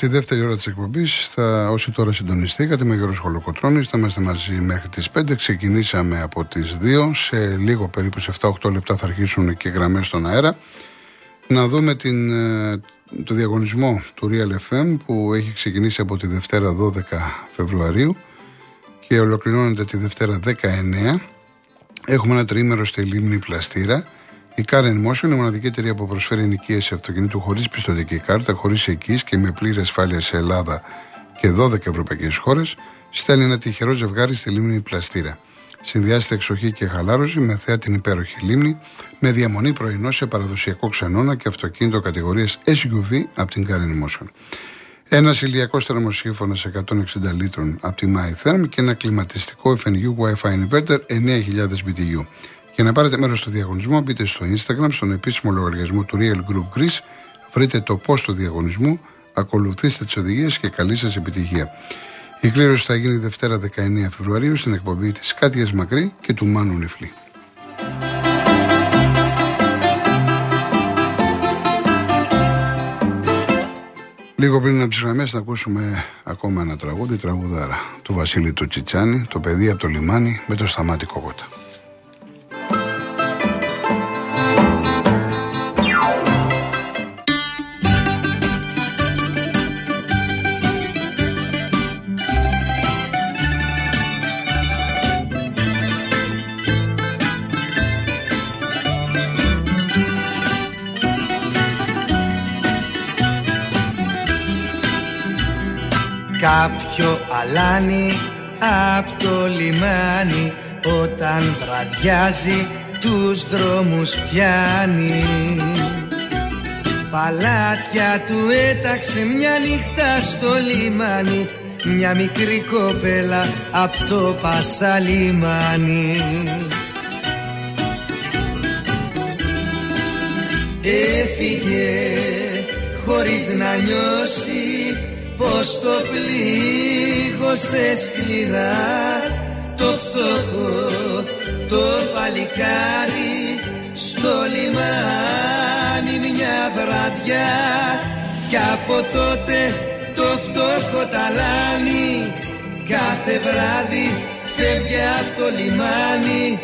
Περνάμε στη δεύτερη ώρα της εκπομπής. Θα, όσοι τώρα συντονιστήκατε με Γιώργος Χολοκοτρόνη, θα είμαστε μαζί μέχρι τις 5. Ξεκινήσαμε από τις 2. Σε λίγο περίπου σε 7-8 λεπτά θα αρχίσουν και γραμμές στον αέρα. Να δούμε την, ε, το διαγωνισμό του Real FM που έχει ξεκινήσει από τη Δευτέρα 12 Φεβρουαρίου και ολοκληρώνεται τη Δευτέρα 19. Έχουμε ένα τριήμερο στη λίμνη Πλαστήρα η Car Motion είναι η μοναδική εταιρεία που προσφέρει ενοικίαση αυτοκινήτου χωρίς πιστοτική κάρτα, χωρίς εκεί και με πλήρη ασφάλεια σε Ελλάδα και 12 ευρωπαϊκές χώρες, στέλνει ένα τυχερό ζευγάρι στη λίμνη Πλαστήρα. Συνδυάζεται εξοχή και χαλάρωση με θέα την υπέροχη λίμνη, με διαμονή πρωινό σε παραδοσιακό ξενώνα και αυτοκίνητο κατηγορίας SUV από την Car Motion. Ένας ηλιακός θερμοσύμφωνας 160 λίτρων από τη MyTherm και ένα κλιματιστικό FNU Wi-Fi Inverter 9000 BTU. Για να πάρετε μέρος στο διαγωνισμό, μπείτε στο Instagram, στον επίσημο λογαριασμό του Real Group Greece, βρείτε το πώ του διαγωνισμού, ακολουθήστε τις οδηγίες και καλή σας επιτυχία. Η κλήρωση θα γίνει Δευτέρα 19 Φεβρουαρίου στην εκπομπή της Κάτιας Μακρύ και του Μάνου Νιφλή. Λίγο πριν από τι γραμμέ, θα ακούσουμε ακόμα ένα τραγούδι, τραγουδάρα του Βασίλη του Τσιτσάνη, το παιδί από το λιμάνι με το σταμάτη κοκότα. Αλάνι απ' το λιμάνι Όταν βραδιάζει τους δρόμους πιάνει. Παλάτια του έταξε μια νύχτα στο λιμάνι Μια μικρή κοπέλα απ' το πασαλιμάνι. Έφυγε χωρίς να νιώσει πως το πλήγωσε σκληρά. Το φτωχό το παλικάρι στο λιμάνι μια βραδιά. Κι από τότε το φτωχό ταλάνι κάθε βράδυ φεύγει από το λιμάνι.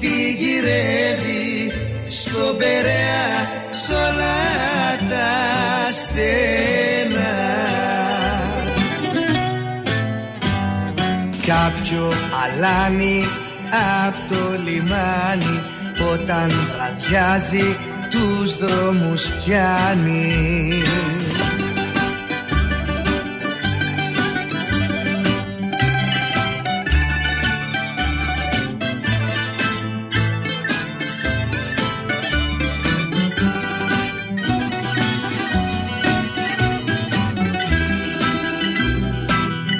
Τη γυρεύει στον Περαία σ' όλα τα στενά Κάποιο αλάνι απ' το λιμάνι Όταν βραδιάζει τους δρόμους πιάνει.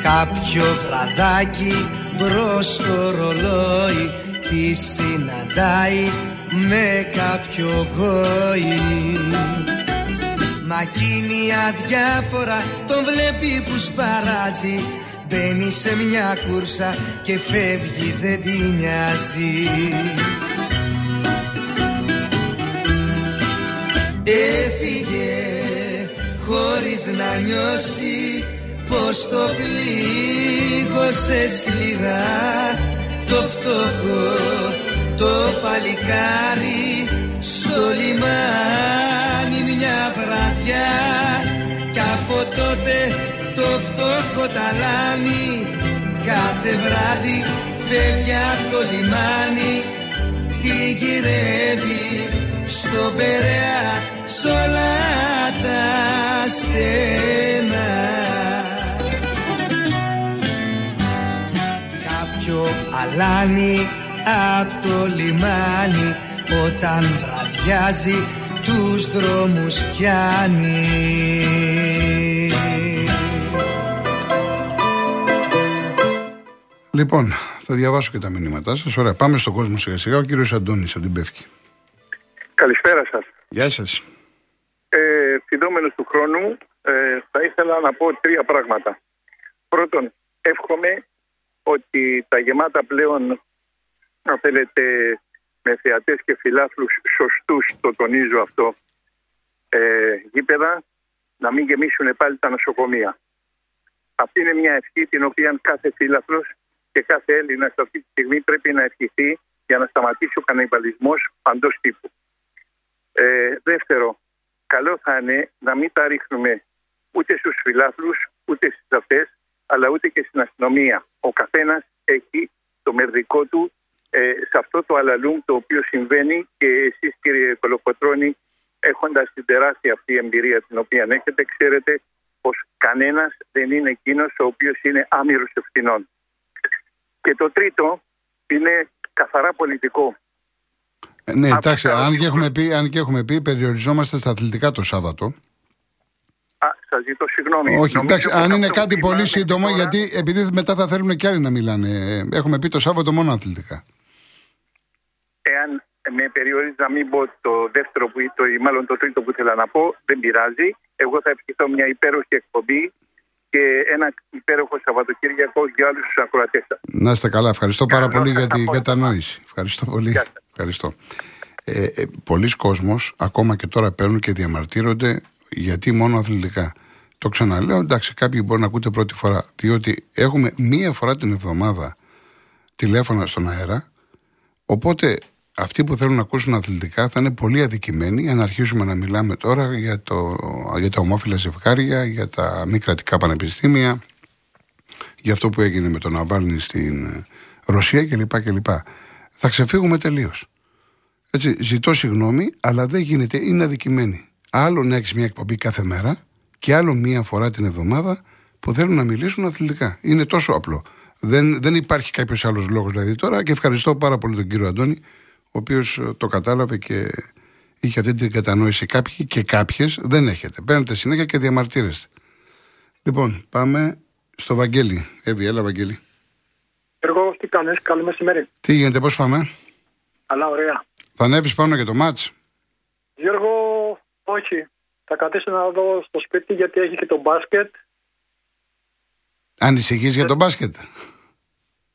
Κάποιο βραδάκι μπρος στο ρολόι Τη συναντάει με κάποιο γόη Μα εκείνη αδιάφορα τον βλέπει που σπαράζει Μπαίνει σε μια κούρσα και φεύγει δεν τη νοιάζει. Έφυγε χωρίς να νιώσει πως το πλήγωσε σκληρά το φτωχό το παλικάρι στο λιμάνι μια βραδιά. Κι από τότε το φτωχό ταλάνι κάθε βράδυ φεύγει από το λιμάνι τη γυρεύει στο Περαία σ' όλα τα στενά αλάνι απ' το λιμάνι όταν βραδιάζει τους δρόμους πιάνει. Λοιπόν, θα διαβάσω και τα μηνύματά σας. Ωραία, πάμε στον κόσμο σιγά σιγά. Ο κύριος Αντώνης από την Πεύκη. Καλησπέρα σας. Γεια σας. Ε, του χρόνου ε, θα ήθελα να πω τρία πράγματα. Πρώτον, εύχομαι ότι τα γεμάτα πλέον, αν θέλετε, με και φιλάθλους σωστούς, το τονίζω αυτό, ε, γήπεδα, να μην γεμίσουν πάλι τα νοσοκομεία. Αυτή είναι μια ευχή την οποία κάθε φίλαθλο και κάθε Έλληνας αυτή τη στιγμή πρέπει να ευχηθεί για να σταματήσει ο κανιβαλισμός παντός τύπου. Ε, δεύτερο, καλό θα είναι να μην τα ρίχνουμε ούτε στους φιλάθλους, ούτε στις αυτές, αλλά ούτε και στην αστυνομία. Ο καθένας έχει το μερδικό του ε, σε αυτό το αλαλούμ το οποίο συμβαίνει και εσείς κύριε Κολοκοτρώνη έχοντας την τεράστια αυτή εμπειρία την οποία έχετε ξέρετε πως κανένας δεν είναι εκείνος ο οποίος είναι άμυρος ευθυνών. Και το τρίτο είναι καθαρά πολιτικό. Ε, ναι, εντάξει, αν και, έχουμε πει, αν και έχουμε πει, περιοριζόμαστε στα αθλητικά το Σάββατο. Α, σας ζητώ συγγνώμη. Όχι, εντάξει, αν είναι κάτι πολύ σύντομο, γιατί επειδή μετά θα θέλουν και άλλοι να μιλάνε. Ε, έχουμε πει το Σάββατο μόνο αθλητικά εάν με περιορίζει να μην πω το δεύτερο που το, μάλλον το τρίτο που ήθελα να πω, δεν πειράζει. Εγώ θα ευχηθώ μια υπέροχη εκπομπή και ένα υπέροχο Σαββατοκύριακο για όλους τους ακροατές Να είστε καλά. Ευχαριστώ πάρα πολύ για την κατανόηση. Ευχαριστώ πολύ. Ευχαριστώ. Ε, ε, πολλοί κόσμος ακόμα και τώρα παίρνουν και διαμαρτύρονται γιατί μόνο αθλητικά. Το ξαναλέω, εντάξει, κάποιοι μπορεί να ακούτε πρώτη φορά, διότι έχουμε μία φορά την εβδομάδα τηλέφωνα στον αέρα. Οπότε αυτοί που θέλουν να ακούσουν αθλητικά θα είναι πολύ αδικημένοι αν αρχίσουμε να μιλάμε τώρα για, το, για τα ομόφυλα ζευγάρια, για τα μη κρατικά πανεπιστήμια, για αυτό που έγινε με τον Ναβάλνη στην Ρωσία κλπ. κλπ. Θα ξεφύγουμε τελείως. Έτσι, ζητώ συγγνώμη, αλλά δεν γίνεται, είναι αδικημένοι. Άλλο να έχεις μια εκπομπή κάθε μέρα και άλλο μία φορά την εβδομάδα που θέλουν να μιλήσουν αθλητικά. Είναι τόσο απλό. Δεν, δεν υπάρχει κάποιος άλλος λόγος δηλαδή τώρα και ευχαριστώ πάρα πολύ τον κύριο Αντώνη ο οποίος ε, το κατάλαβε και είχε αυτή την κατανόηση. Κάποιοι και κάποιες δεν έχετε. Παίρνετε συνέχεια και διαμαρτύρεστε. Λοιπόν, πάμε στο Βαγγέλη. Εύη, έλα, Βαγγέλη. Εγώ τι κάνεις, καλή μεσημέρι. Τι γίνεται, πώς πάμε; Αλλά ωραία. Θα ανέβεις πάνω για το μάτς; Γιώργο, όχι. Θα κατήσω να δω στο σπίτι γιατί έχει και το μπάσκετ. Ανησυχεί για το μπάσκετ.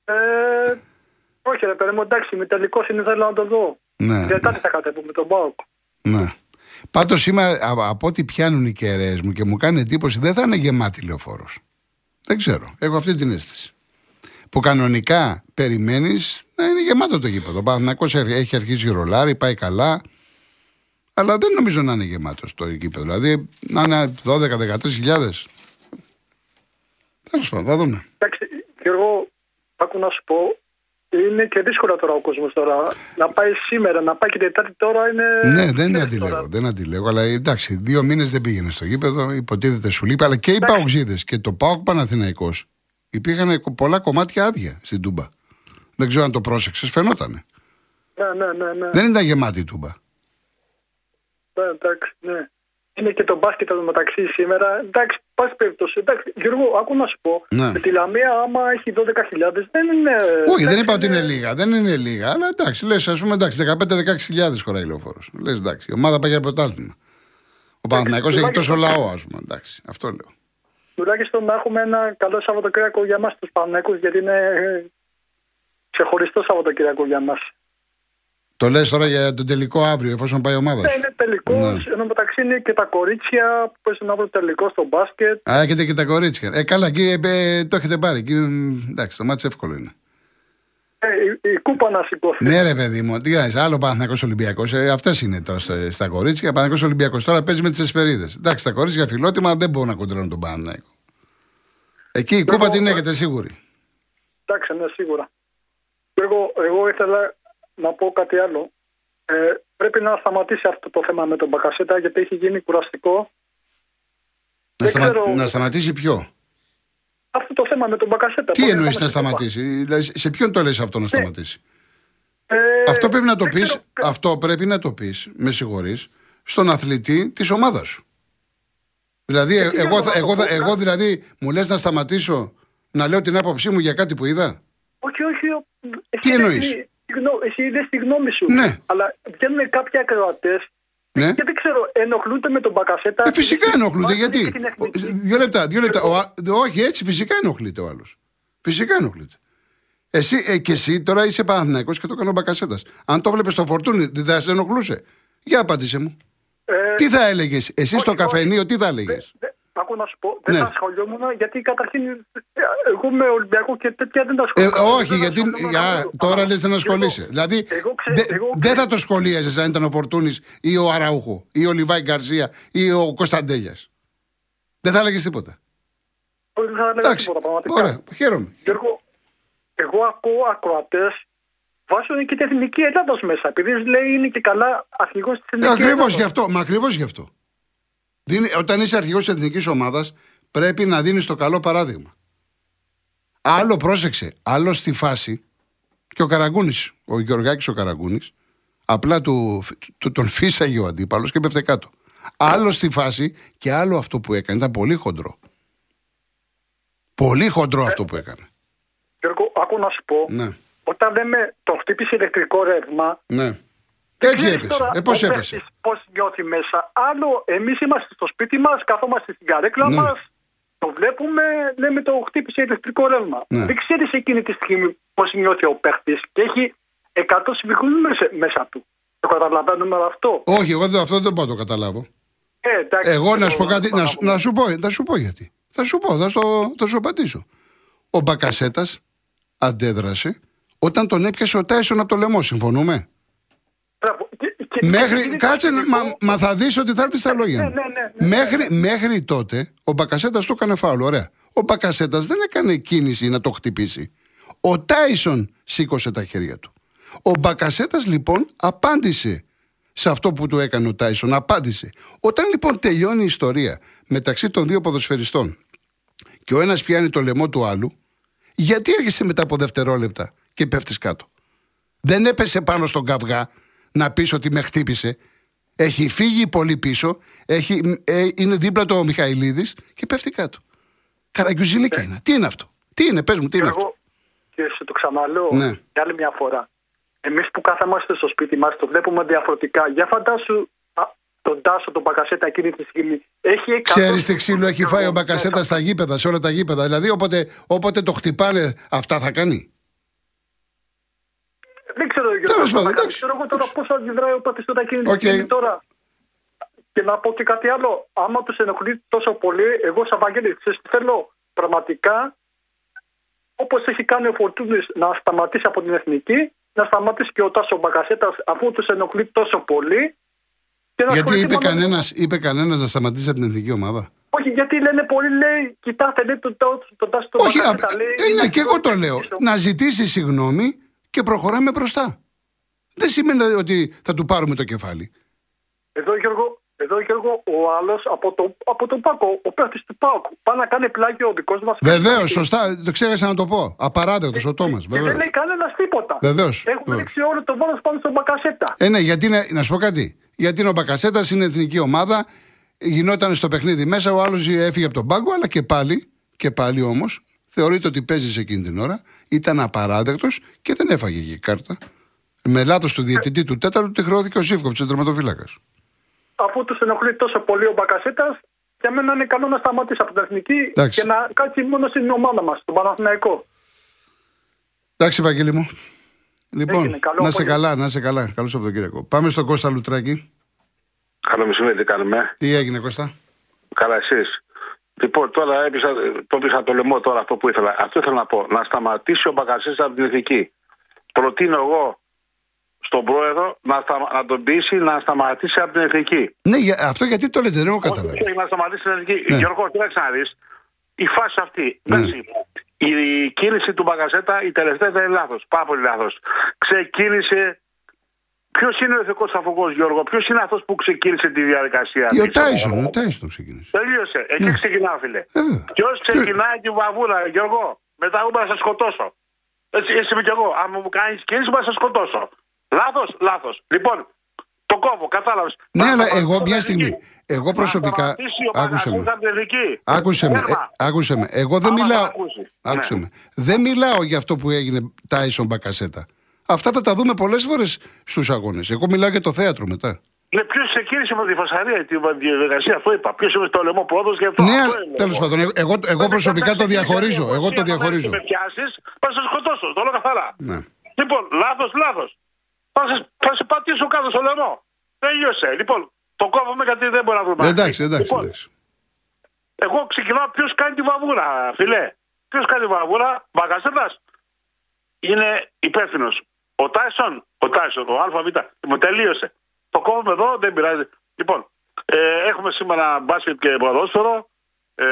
Ε, όχι, ρε παιδί μου, εντάξει, με τελικό είναι θέλω να το δω. Ναι. Γιατί ναι. θα κατέβω με τον Μπάουκ. Ναι. Πάντως είμαι από ό,τι πιάνουν οι κεραίες μου και μου κάνει εντύπωση δεν θα είναι γεμάτη λεωφόρος. Δεν ξέρω. Έχω αυτή την αίσθηση. Που κανονικά περιμένεις να είναι γεμάτο το γήπεδο. Ο Παναθυνακό έχει αρχίσει ρολάρι, πάει καλά. Αλλά δεν νομίζω να είναι γεμάτο το γήπεδο. Δηλαδή να είναι 12-13 χιλιάδες. Τέλος πάντων, θα δούμε. Εντάξει, και εγώ άκου να σου πω, είναι και δύσκολο τώρα ο κόσμος τώρα. Να πάει σήμερα, να πάει και Τετάρτη τώρα είναι. Ναι, δεν αντιλέγω, δεν αντιλέγω. Αλλά εντάξει, δύο μήνες δεν πήγαινε στο γήπεδο, υποτίθεται σου λείπει. Αλλά και οι Παοξίδες και το Πάοκ Παναθηναϊκός υπήρχαν πολλά κομμάτια άδεια στην Τούμπα. Δεν ξέρω αν το πρόσεξες, φαινότανε. Ναι, ναι, ναι, ναι. Δεν ήταν γεμάτη η Τούμπα. Ναι, εντάξει, ναι. Είναι και το μπάσκετ εδώ μεταξύ σήμερα. Εντάξει, πάση περιπτώσει. Εντάξει, Γιώργο, άκου να σου πω. Ναι. Με τη Λαμία, άμα έχει 12.000, δεν είναι. Όχι, δεν είπα ότι είναι λίγα. Δεν είναι λίγα. Αλλά εντάξει, λες, ας πούμε, εντάξει, 15-16.000 χωράει λεωφόρος. Λες, εντάξει, η ομάδα πάει για πρωτάθλημα. Ο Παναθυναϊκό έχει τόσο λαό, ας πούμε. Εντάξει, αυτό λέω. Τουλάχιστον να έχουμε ένα καλό Σαββατοκύριακο για εμά τους Παναθυναϊκού, γιατί είναι ξεχωριστό Σαββατοκύριακο για εμά. Το λες τώρα για τον τελικό αύριο, εφόσον πάει η ομάδα Ναι, είναι τελικός. Ναι. Ενώ μεταξύ είναι και τα κορίτσια που παίζουν αύριο τελικό στο μπάσκετ. Α, έχετε και τα κορίτσια. Ε, καλά, εκεί ε, το έχετε πάρει. Εκεί, εντάξει, το μάτι εύκολο είναι. Ε, η, η, κούπα να σηκωθεί. Ναι, ρε παιδί μου, τι κάνεις, άλλο Παναθυνακό Ολυμπιακός. Ε, Αυτές είναι τώρα στα κορίτσια. Παναθυνακό Ολυμπιακός τώρα παίζει με τις εσφαιρίδε. Εντάξει, τα κορίτσια φιλότιμα δεν μπορούν να κοντρώνουν τον Παναθυνακό. Εκεί η κούπα την έχετε σίγουρη. Εντάξει, ναι, σίγουρα. Εγώ, εγώ ήθελα να πω κάτι άλλο. Ε, πρέπει να σταματήσει αυτό το θέμα με τον Μπακασέτα γιατί έχει γίνει κουραστικό. Να, σταμα... ξέρω... να σταματήσει ποιο; Αυτό το θέμα με τον Μπακασέτα. Τι εννοείς να σταματήσει, δηλαδή, σε ποιον το λες αυτό να ναι. σταματήσει; Ε, αυτό πρέπει να το πει, αυτό πρέπει να το πεις, με συγχωρείς, στον αθλητή της ομάδας σου. Δηλαδή, ε, εγώ, εγώ, εγώ, δηλαδή μου λες να σταματήσω να λέω την άποψή μου για κάτι που είδα; Όχι, όχι. Τι εννοεί εσύ είδε τη γνώμη σου. Ναι. Αλλά βγαίνουν κάποιοι ακροατές ναι. και δεν ξέρω, ενοχλούνται με τον Μπακασέτα. Ε, φυσικά ενοχλούνται. Γιατί; Δύο λεπτά. Δύο λεπτά. Ο, όχι, έτσι φυσικά ενοχλείται ο άλλος. Φυσικά ενοχλείται. Εσύ ε, και εσύ τώρα είσαι Παναθυναϊκό και το κάνω Μπακασέτας. Αν το βλέπεις στο φορτούνι, δεν θα σε ενοχλούσε; Για απάντησε μου. Ε, τι θα έλεγες, εσύ στο καφενείο, τι θα έλεγες; Άκου να σου πω, δεν ναι. θα ασχολιόμουν γιατί καταρχήν εγώ με Ολυμπιακός και τέτοια δεν τα ασχολούμαι. Ε, όχι, γιατί για, τώρα λες δεν ασχολείσαι. Δηλαδή δεν θα το σχολίαζες αν ήταν ο Φορτούνης ή ο Αραούχο ή ο Λιβάη Γκαρσία ή ο Κωνσταντέλιας. Δεν θα έλεγες τίποτα. Όχι, δεν θα έλεγε τίποτα πραγματικά. Ωραία, χαίρομαι. Γιώργο, εγώ ακούω ακροατές βάζουν και την εθνική Ελλάδα μέσα. Επειδή λέει είναι και καλά αρχηγό της εθνικής Ακριβώς γι' αυτό. Μα ακριβώς γι' αυτό. Δίνει, όταν είσαι αρχηγός της εθνικής ομάδας, πρέπει να δίνεις το καλό παράδειγμα. Άλλο πρόσεξε, άλλο στη φάση και ο Καραγκούνης, ο Γεωργάκης ο Καραγκούνης, απλά του, του, τον φύσαγε ο αντίπαλος και πέφτε κάτω. Άλλο στη φάση και άλλο αυτό που έκανε. Ήταν πολύ χοντρό. Πολύ χοντρό αυτό που έκανε. Γιώργο, άκου να σου πω. Ναι. Όταν λέμε το χτύπησε ηλεκτρικό ρεύμα. Ναι. Έτσι έπεσε. Ε, πώς έπεσε. Πώς νιώθει μέσα. Άλλο, εμείς είμαστε στο σπίτι μας, καθόμαστε στην καρέκλα ναι. μας, το βλέπουμε, λέμε το χτύπησε ηλεκτρικό ρεύμα. Ναι. Δεν ξέρεις εκείνη τη στιγμή πώς νιώθει ο παίχτη και έχει 100 συμβιχού μέσα του. Το καταλαβαίνουμε αυτό; Όχι, εγώ αυτό δεν μπορώ να το καταλάβω. Ε, εντάξει, εγώ να σου πω κάτι, να, να, σου πω, να σου πω γιατί. Θα σου πω, θα, στο, θα σου απαντήσω. Ο Μπακασέτας αντέδρασε όταν τον έπιασε ο Τάισον από το λαιμό. Συμφωνούμε; Μέχρι, κάτσε, μα, μα, θα δεις ότι θα έρθεις στα λόγια ναι, μου. Ναι, ναι, ναι, μέχρι, μέχρι τότε ο Μπακασέτας του έκανε φάουλ. Ωραία. Ο Μπακασέτας δεν έκανε κίνηση να το χτυπήσει. Ο Τάισον σήκωσε τα χέρια του. Ο Μπακασέτας λοιπόν απάντησε σε αυτό που του έκανε ο Τάισον. Απάντησε. Όταν λοιπόν τελειώνει η ιστορία μεταξύ των δύο ποδοσφαιριστών και ο ένας πιάνει το λαιμό του άλλου, γιατί έρχεσαι μετά από δευτερόλεπτα και πέφτεις κάτω; Δεν έπεσε πάνω στον καυγά να πεις ότι με χτύπησε. Έχει φύγει πολύ πίσω, έχει, ε, είναι δίπλα του ο Μιχαηλίδης και πέφτει κάτω. Καραγκιουζιλίκα ε. είναι. Τι είναι αυτό; Τι είναι, πες μου, τι είναι εγώ, αυτό; Και σε το ξαναλέω ναι. για άλλη μια φορά. Εμείς που κάθαμαστε στο σπίτι μας το βλέπουμε διαφορετικά. Για φαντάσου τον Τάσο, τον Μπακασέτα εκείνη τη στιγμή. Έχει Ξέρεις τι ξύλο έχει φάει ο Μπακασέτα στα γήπεδα, σε όλα τα γήπεδα. Δηλαδή όποτε, όποτε το χτυπάνε, αυτά θα κάνει; Δεν ξέρω, Τέλος πάντων, δεν ξέρω εγώ τώρα πώς αντιδράει ο Πατιστότα εκείνη τη στιγμή τώρα. Και να πω και κάτι άλλο. Άμα τους ενοχλεί τόσο πολύ, εγώ σαν Βαγγέλη, θέλω; Πραγματικά όπως έχει κάνει ο Φορτούνης να σταματήσει από την εθνική, να σταματήσει και ο Τάσος Μπακασέτας αφού τους ενοχλεί τόσο πολύ. γιατί είπε κανένα είπε κανένας να σταματήσει από την εθνική ομάδα; Όχι, γιατί λένε πολλοί, λέει, κοιτάξτε, λέει τον το, Τάσο Όχι, ε, ναι, και εγώ το λέω. Να ζητήσει συγγνώμη και προχωράμε μπροστά. Δεν σημαίνει ότι θα του πάρουμε το κεφάλι. Εδώ Γιώργο, εδώ Γιώργο ο άλλος από, το, από τον Πάκο, ο παίχτης του Πάκου, πάει να κάνει πλάγιο ο δικός μας. Βεβαίως, σωστά, το ξέχασα να το πω. Απαράδεκτο ο Τόμα. Δεν λέει κανένας τίποτα. Βεβαίως. Έχουμε ρίξει όλο το βάρος πάνω στον Μπακασέτα. Ε, ναι, γιατί είναι, να σου πω κάτι. Γιατί είναι ο Μπακασέτας, είναι εθνική ομάδα, γινόταν στο παιχνίδι μέσα, ο άλλος έφυγε από τον πάγκο, αλλά και πάλι, και πάλι όμως, θεωρείται ότι παίζει σε εκείνη την ώρα, ήταν απαράδεκτος και δεν έφαγε και κάρτα. Με λάθο του διαιτητή του τέταρτου τη χρεώθηκε ο Σίφκοπ, ο τερματοφύλακας. Αφού τους ενοχλεί τόσο πολύ ο Μπακασέτα, για μένα είναι καλό να σταματήσει από την εθνική Εντάξει. και να κάτσει μόνο στην ομάδα μας, τον Παναθηναϊκό. Εντάξει, Βαγγέλη μου. Λοιπόν, να σε καλά, να σε καλά. Καλό Σαββατοκύριακο. Πάμε στον Κώστα Λουτράκη. Καλό μεσημέρι, τι κάνουμε; Τι έγινε, Κώστα; Καλά, εσείς. Λοιπόν, τώρα έπεισα, το έπεισα το λαιμό τώρα αυτό που ήθελα. Αυτό ήθελα να πω. Να σταματήσει ο Μπακασέτα από την ηθική. Προτείνω εγώ στον πρόεδρο να, στα, να τον πείσει να σταματήσει από την εθνική. Ναι, για, αυτό γιατί το λέτε, δεν έχω καταλάβει. Όχι, να σταματήσει την εθνική. Ναι. Γιώργο, κοίταξε να δει. Η φάση αυτή. Ναι. Η κίνηση του Μπακασέτα η τελευταία ήταν λάθος. Πάρα πολύ λάθος. Ξεκίνησε Ποιος είναι ο ηθικός αφογός, Γιώργο, ποιος είναι αυτός που ξεκίνησε τη διαδικασία. Ο Τάισον, ο Τάισον ξεκίνησε. Τελείωσε. Εκεί ναι. ξεκινά, φίλε. Ε, ποιος ξεκινάει την βαβούρα, Γιώργο, μετά εγώ να σε σκοτώσω. Έτσι, έτσι είμαι κι εγώ. Αν μου κάνεις κίνηση, να σε σκοτώσω. Λάθος, λάθος. Λοιπόν, το κόβω, κατάλαβες. Ναι, αλλά εγώ μια στιγμή. Εγώ προσωπικά. Άκουσε με. Άκουσε με. Ε, άκουσε με. Εγώ δεν μιλάω. Άκουσε με. Δεν μιλάω για αυτό που έγινε Τάισον Μπακασέτα. Αυτά θα τα δούμε πολλές φορές στους αγώνες. Εγώ μιλάω για το θέατρο μετά. Ναι, ποιος ξεκίνησε με τη φασαρία τη διαδικασία, αυτό είπα. Ποιος είναι στο λαιμό πρόοδο και αυτό. Ναι, τέλος πάντων. Εγώ, εγώ προσωπικά το διαχωρίζω. Εγώ το διαχωρίζω. Αν με πιάσεις, θα σε σκοτώσω. Το λέω καθαρά. Ναι. Λοιπόν, λάθος, λάθος. Θα σε, θα σε πατήσω κάτω στο λαιμό. Τελείωσε. Λοιπόν, Το κόβουμε γιατί δεν μπορεί να βρούμε. Εντάξει, εντάξει, λοιπόν, εντάξει. Εγώ ξεκινάω ποιος κάνει τη βαβούρα, φιλέ. Ποιος κάνει τη βαβούρα, Μπαγκασέτα είναι υπεύθυνος. Ο Τάισον, ο Τάισον, ο ΑΒ, μου τελείωσε. Το κόβουμε εδώ, δεν πειράζει. Λοιπόν, ε, έχουμε σήμερα μπάσκετ και ποδόσφαιρο. Ε,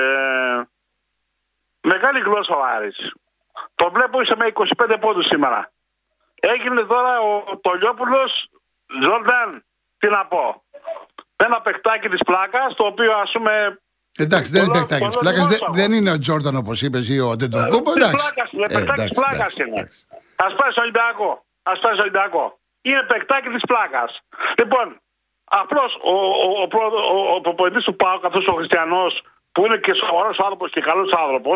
μεγάλη γλώσσα ο Άρης. Το βλέπω είσαι με 25 πόντους σήμερα. Έγινε τώρα ο Τολιόπουλος, Ζόρνταν, τι να πω. Ένα παιχτάκι της πλάκας, το οποίο ας πούμε Εντάξει, δεν είναι παιχτάκι τη πλάκα. Δεν, είναι ο Τζόρνταν όπω είπε ή ο Αντεντοκούμπο. Εντάξει. Είναι παιχτάκι τη πλάκα είναι. Α πάει στο Ολυμπιακό. Α πάει στο Ολυμπιακό. Είναι παιχτάκι τη πλάκα. Λοιπόν, απλώ ο, ο, ο, ο, ο του Πάου, καθώ ο Χριστιανό, που είναι και σοβαρό άνθρωπο και καλό άνθρωπο.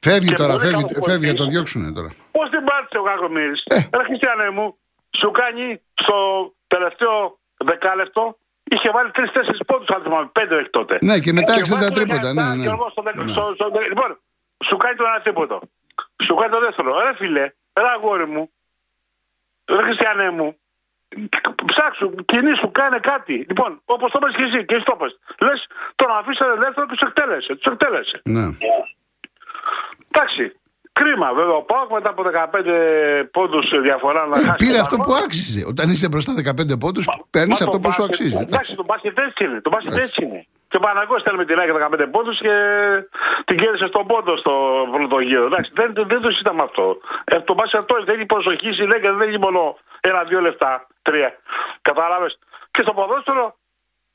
Φεύγει τώρα, φεύγει, φεύγει, να τον διώξουν τώρα. Πώς την πάτησε ο Κακομήρη. Ε. Ρε Χριστιανέ μου, σου κάνει στο τελευταίο δεκάλεπτο Είχε βάλει τρει-τέσσερι πόντους, αν θυμάμαι. Πέντε έχει τότε. Ναι, και μετά έξω τα τρίποτα. Ναι, ναι. Λοιπόν, σου κάνει το ένα τρίποτο. Σου κάνει το δεύτερο. Ρε φίλε, ρε αγόρι μου, ρε χριστιανέ μου, ψάξου, κινήσου, κάνε κάτι. Λοιπόν, όπως το είπες και εσύ, και εσύ το είπες. Λες, τον αφήσατε ελεύθερο και τους εκτέλεσε. Τους εκτέλεσε. Ναι. Εντάξει, Κρίμα, βέβαια. Ο Πάοκ μετά από 15 πόντους διαφορά να ε, χάσει. Πήρε αυτό που άξιζε. Όταν είσαι μπροστά 15 πόντους, παίρνεις αυτό που σου αξίζει. Εντάξει, το μπάσκετ έτσι είναι. Το μπάσκετ έτσι είναι. Και ο Παναγό με την ΑΕΚ 15 πόντους και την κέρδισε στον πόντο στο πρώτο γύρο. Εντάξει, δεν, δεν το συζητάμε αυτό. Ε, το μπάσκετ αυτό δεν έχει προσοχή, συλλέγεται, δεν έχει μόνο ένα-δύο λεφτά, τρία. Κατάλαβε. Και στο ποδόσφαιρο,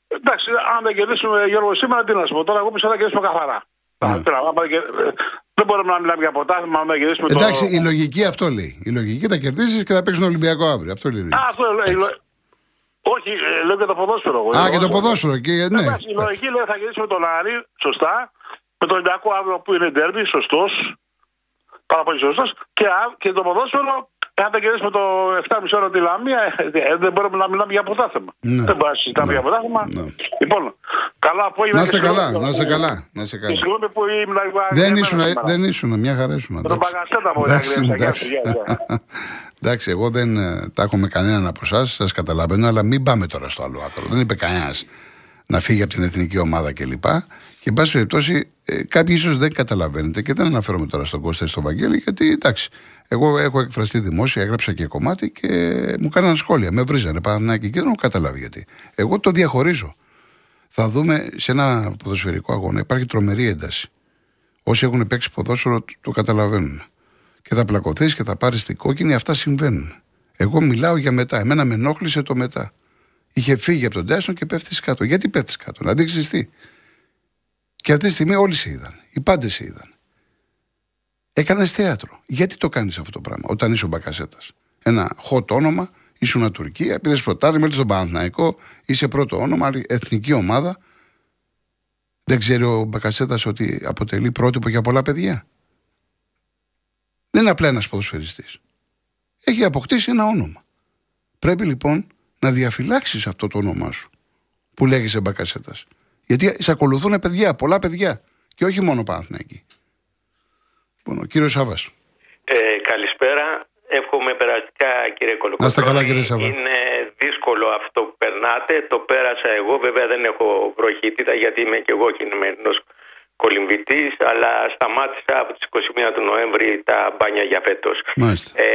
εντάξει, αν δεν κερδίσουμε Γιώργο σήμερα, τι να σου πω. Τώρα εγώ πιστεύω να κερδίσουμε καθαρά. Ναι. Δεν μπορούμε να μιλάμε για ποτάθλημα, να γυρίσουμε Εντάξει, το... η λογική αυτό λέει. Η λογική θα κερδίσεις και θα παίξεις τον Ολυμπιακό αύριο. Αυτό λέει. Α, αυτό λέει. Όχι, ε, λέω και το ποδόσφαιρο. Α, και το ποδόσφαιρο. Και, ναι. Εντάξει, η λογική λέει θα γυρίσουμε τον Άρη, σωστά. Με τον Ολυμπιακό αύριο που είναι ντέρμπι, σωστός. Πάρα πολύ σωστός. Και, και το ποδόσφαιρο Εάν δεν κερδίσουμε το 7,5 ώρα τη Λαμία, ε, δεν μπορούμε να μιλάμε για πρωτάθλημα. Ναι. Δεν μπορούμε να συζητάμε ναι. για πρωτάθλημα. Ναι. Λοιπόν, καλά απόγευμα. Να σε καλά, να σε καλά. Να σε καλά. Συγγνώμη που ήμουν δεν ήσουν, δεν ήσουν, μια χαρά ήσουν. Τον παγασέτα μου εντάξει, εντάξει, εγώ δεν ε, τα έχω με κανέναν από εσάς, σας καταλαβαίνω, αλλά μην πάμε τώρα στο άλλο άκρο. Δεν είπε κανένας να φύγει από την εθνική ομάδα κλπ. Και εν πάση περιπτώσει, ε, κάποιοι ίσως δεν καταλαβαίνετε και δεν αναφέρομαι τώρα στον Κώστα ή στον Βαγγέλη, γιατί εντάξει, εγώ έχω εκφραστεί δημόσια, έγραψα και κομμάτι και μου κάνανε σχόλια. Με βρίζανε Παναθηνάκη και δεν έχω καταλάβει γιατί. Εγώ το διαχωρίζω. Θα δούμε σε ένα ποδοσφαιρικό αγώνα. Υπάρχει τρομερή ένταση. Όσοι έχουν παίξει ποδόσφαιρο το καταλαβαίνουν. Και θα πλακωθείς και θα πάρεις την κόκκινη, αυτά συμβαίνουν. Εγώ μιλάω για μετά. Εμένα με ενόχλησε το μετά. Είχε φύγει από τον Τάισον και πέφτει κάτω. Γιατί πέφτεις κάτω, να δείξεις τι. Και αυτή τη στιγμή όλοι σε είδαν. Οι πάντες σε είδαν. Έκανες θέατρο. Γιατί το κάνεις αυτό το πράγμα, όταν είσαι ο Μπακασέτας; Ένα hot όνομα, ήσουν Τουρκία, πήρες πρωτάρι, μέλη στον Παναθναϊκό, είσαι πρώτο όνομα, εθνική ομάδα. Δεν ξέρει ο Μπακασέτας ότι αποτελεί πρότυπο για πολλά παιδιά; Δεν είναι απλά ένας ποδοσφαιριστής. Έχει αποκτήσει ένα όνομα. Πρέπει λοιπόν να διαφυλάξεις αυτό το όνομά σου που λέγεσαι Μπακασέτας. Γιατί σε ακολουθούν παιδιά, πολλά παιδιά. Και όχι μόνο Παναθναϊκοί. Λοιπόν, ο κύριο Σάβα. Ε, καλησπέρα. Εύχομαι περαστικά κύριε Κολοκοτρώνη. Να καλά κύριε Σάβα. Είναι δύσκολο αυτό που περνάτε. Το πέρασα εγώ. Βέβαια δεν έχω βροχήτητα γιατί είμαι και εγώ κινημένος κολυμβητής αλλά σταμάτησα από τις 21 του Νοέμβρη τα μπάνια για φέτος. Ε,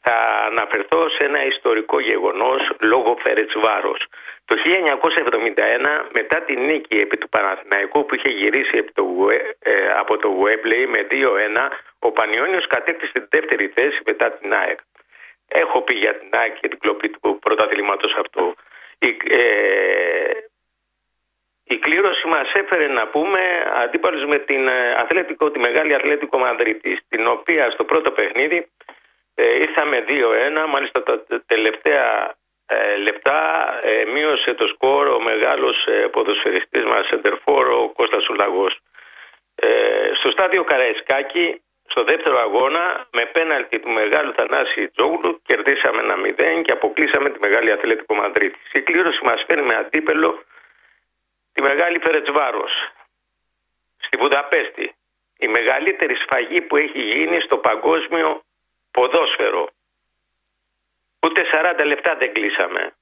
θα αναφερθώ σε ένα ιστορικό γεγονός λόγω Φέρετς Βάρος. Το 1971 μετά την νίκη επί του Παναθηναϊκού που είχε γυρίσει το, ε, από το Γουέμπλεϊ με 2-1 ο Πανιόνιος κατέκτησε την δεύτερη θέση μετά την ΑΕΚ. Έχω πει για την ΑΕΚ και την κλοπή του πρωταθλήματος αυτού. Ε, η κλήρωση μας έφερε να πούμε αντίπαλους με την ε, Αθλέτικο, τη μεγάλη Αθλέτικο Μαδρίτη, την οποία στο πρώτο παιχνίδι ε, ήρθαμε 2-1, μάλιστα τα τελευταία ε, λεπτά ε, μείωσε το σκορ ο μεγάλος ε, ποδοσφαιριστής μας, Σεντερφόρο, ο Κώστας Ουλαγός. Ε, στο στάδιο Καραϊσκάκη, στο δεύτερο αγώνα, με πέναλτι του μεγάλου Θανάση Τζόγλου, κερδίσαμε ένα 0 και αποκλείσαμε τη μεγάλη Αθλέτικο Μαδρίτη. Η κλήρωση μας φέρνει με αντίπελο τη μεγάλη Φερετσβάρος στη Βουδαπέστη. Η μεγαλύτερη σφαγή που έχει γίνει στο παγκόσμιο ποδόσφαιρο. Ούτε 40 λεπτά δεν κλείσαμε.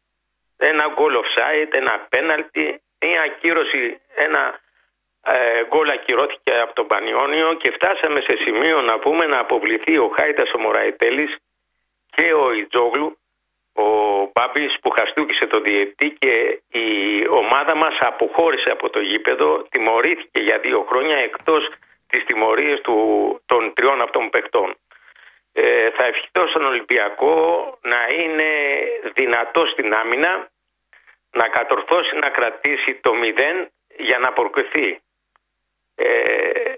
ένα goal offside, ένα penalty, μια ακύρωση, ένα ε, γκολ ακυρώθηκε από τον Πανιόνιο και φτάσαμε σε σημείο να πούμε να αποβληθεί ο Χάιτας ο Μωραϊτέλης και ο Ιτζόγλου ο Μπάμπης που χαστούκησε το διετή και η ομάδα μας αποχώρησε από το γήπεδο, τιμωρήθηκε για δύο χρόνια εκτός τις τιμωρίες του, των τριών αυτών παιχτών. Ε, θα ευχηθώ στον Ολυμπιακό να είναι δυνατός στην άμυνα, να κατορθώσει να κρατήσει το μηδέν για να προκριθεί. Ε,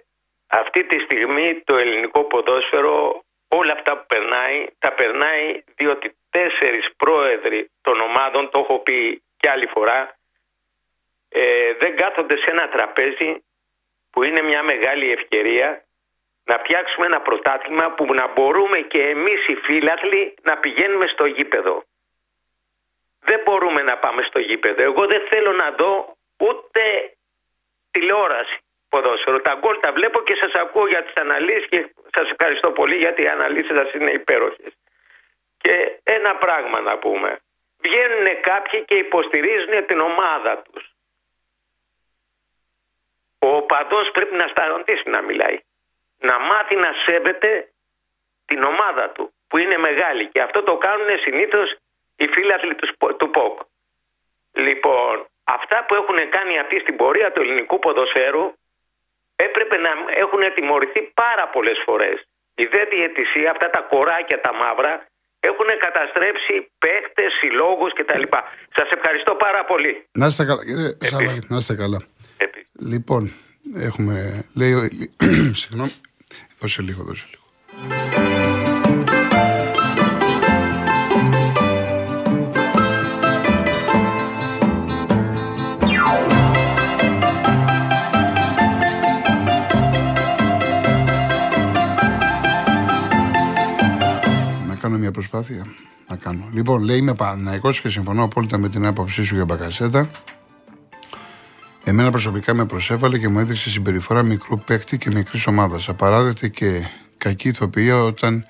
αυτή τη στιγμή το ελληνικό ποδόσφαιρο όλα αυτά που περνάει, τα περνάει διότι τέσσερις πρόεδροι των ομάδων, το έχω πει και άλλη φορά, ε, δεν κάθονται σε ένα τραπέζι που είναι μια μεγάλη ευκαιρία να φτιάξουμε ένα πρωτάθλημα που να μπορούμε και εμείς οι φίλαθλοι να πηγαίνουμε στο γήπεδο. Δεν μπορούμε να πάμε στο γήπεδο. Εγώ δεν θέλω να δω ούτε τηλεόραση ποδόσφαιρο. Τα γκολ τα βλέπω και σας ακούω για τις αναλύσεις και σας ευχαριστώ πολύ γιατί οι αναλύσεις σας είναι υπέροχες. Και ένα πράγμα να πούμε. Βγαίνουν κάποιοι και υποστηρίζουν την ομάδα τους. Ο οπαδός πρέπει να σταματήσει να μιλάει. Να μάθει να σέβεται την ομάδα του που είναι μεγάλη και αυτό το κάνουν συνήθως οι φίλαθλοι του ΠΟΚ. Λοιπόν, αυτά που έχουν κάνει αυτοί στην πορεία του ελληνικού ποδοσφαίρου έπρεπε να έχουν τιμωρηθεί πάρα πολλές φορές. Η δε διαιτησία, αυτά τα κοράκια τα μαύρα, έχουν καταστρέψει παίχτες, συλλόγους κτλ. Σας ευχαριστώ πάρα πολύ. Να είστε καλά, κύριε Σάβα, να είστε καλά. Λοιπόν, έχουμε, λέει, συγγνώμη, δώσε λίγο, δώσε λίγο. Προσπάθεια να κάνω. Λοιπόν, λέει είμαι Παναναϊκό και συμφωνώ απόλυτα με την άποψή σου για μπακασέτα. Εμένα προσωπικά με προσέβαλε και μου έδειξε συμπεριφορά μικρού παίκτη και μικρής ομάδας. Απαράδεκτη και κακή ηθοποιία όταν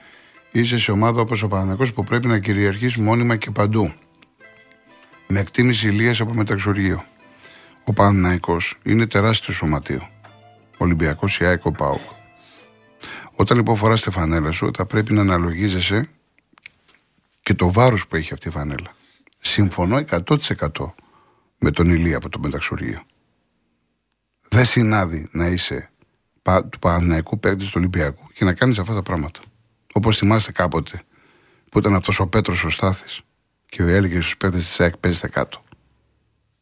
είσαι σε ομάδα όπως ο Παναναϊκό που πρέπει να κυριαρχείς μόνιμα και παντού. Με εκτίμηση ηλίας από μεταξουργείο. Ο Παναναϊκό είναι τεράστιο σωματείο. Ολυμπιακός ή ΑΕΚ ΠΑΟΚ. Όταν λοιπόν φοράς τη φανέλα σου, θα πρέπει να αναλογίζεσαι και το βάρος που έχει αυτή η φανέλα. Συμφωνώ 100% με τον Ηλία από το Μεταξουργείο. Δεν συνάδει να είσαι του Παναναϊκού παίκτης του Ολυμπιακού και να κάνεις αυτά τα πράγματα. Όπως θυμάστε κάποτε που ήταν αυτός ο Πέτρος ο Στάθης και έλεγε στους παίκτες της ΑΕΚ παίζετε κάτω.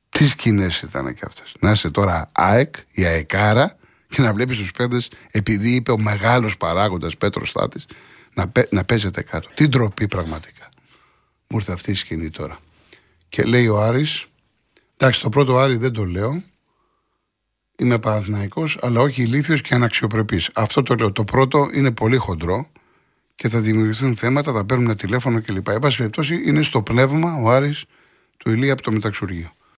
Τι σκηνές ήταν και αυτές. Να είσαι τώρα ΑΕΚ ή ΑΕΚΑΡΑ και να βλέπεις τους παίκτες επειδή είπε ο μεγάλος παράγοντας Πέτρος Στάθης να, να παίζετε κάτω. Τι ντροπή πραγματικά. Μου ήρθε αυτή η σκηνή τώρα. Και λέει ο Άρης, εντάξει το πρώτο Άρη δεν το λέω, είμαι Παναθηναϊκός, αλλά όχι ηλίθιος και αναξιοπρεπής. Αυτό το λέω. Το πρώτο είναι πολύ χοντρό και θα δημιουργηθούν θέματα, θα παίρνουν τηλέφωνο κλπ. Εν πάση περιπτώσει είναι στο πνεύμα ο Άρης του Ηλία από το Μεταξουργείο.